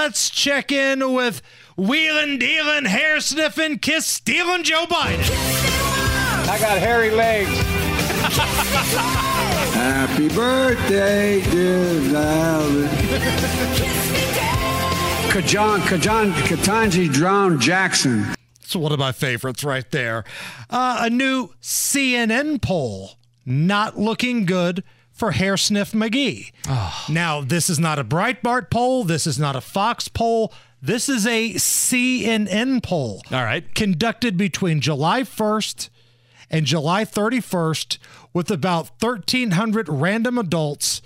Let's check in with wheeling, dealing, hair sniffing, kiss stealing Joe Biden. I got hairy legs. Happy birthday, dear Valerie. Kajan, Kajan, Ketanji drowned Jackson. It's one of my favorites right there. Uh, a new CNN poll not looking good for Hair Sniff McGee. Ah. Now, this is not a Breitbart poll. This is not a Fox poll. This is a CNN poll. All right. Conducted between July 1st and July 31st with about 1,300 random adults.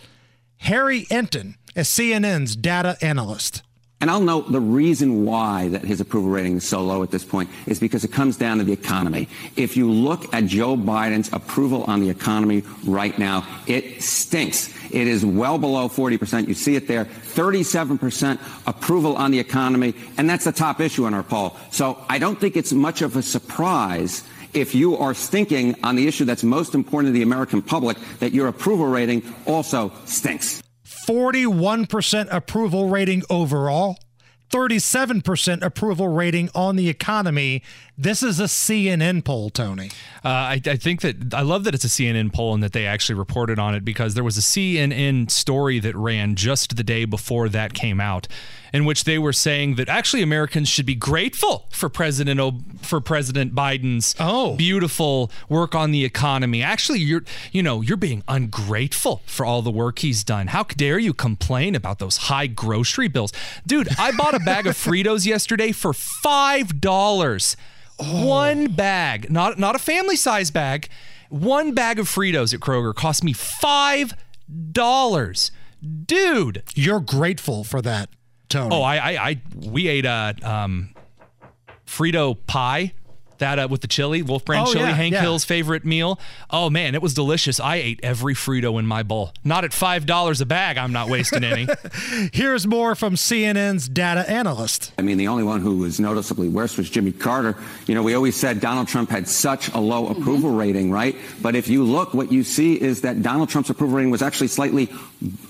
Harry Enten is CNN's data analyst. And I'll note the reason why that his approval rating is so low at this point is because it comes down to the economy. If you look at Joe Biden's approval on the economy right now, it stinks. It is well below 40%. You see it there. 37% approval on the economy. And that's the top issue in our poll. So I don't think it's much of a surprise if you are stinking on the issue that's most important to the American public that your approval rating also stinks. 41% approval rating overall, 37% approval rating on the economy. This is a CNN poll, Tony. Uh, I, I think that I love that it's a CNN poll and that they actually reported on it because there was a CNN story that ran just the day before that came out, in which they were saying that actually Americans should be grateful for President o- for President Biden's Oh. beautiful work on the economy. Actually, you're you know you're being ungrateful for all the work he's done. How dare you complain about those high grocery bills, dude? I bought a bag of Fritos yesterday for five dollars. One bag, not not a family size bag. One bag of Fritos at Kroger cost me five dollars, dude. You're grateful for that, Tony. Oh, I, I, I we ate a um, Frito pie. That uh, with the chili, Wolf Brand Oh, chili, yeah, Hank yeah. Hill's favorite meal. Oh man, it was delicious. I ate every Frito in my bowl. Not at five dollars a bag. I'm not wasting any. Here's more from CNN's data analyst. I mean, the only one who was noticeably worse was Jimmy Carter. You know, we always said Donald Trump had such a low approval rating, right? But if you look, what you see is that Donald Trump's approval rating was actually slightly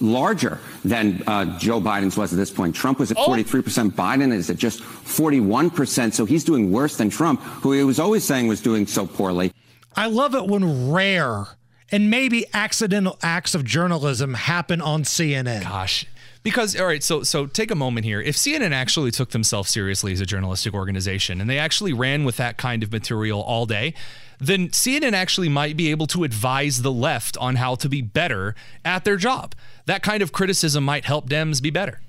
larger than uh, Joe Biden's was at this point. Trump was at 43%. Biden is at just 41%. So he's doing worse than Trump, who he was always saying was doing so poorly. I love it when rare and maybe accidental acts of journalism happen on CNN. Gosh. Because all right, so so take a moment here. If CNN actually took themselves seriously as a journalistic organization and they actually ran with that kind of material all day, then CNN actually might be able to advise the left on how to be better at their job. That kind of criticism might help Dems be better.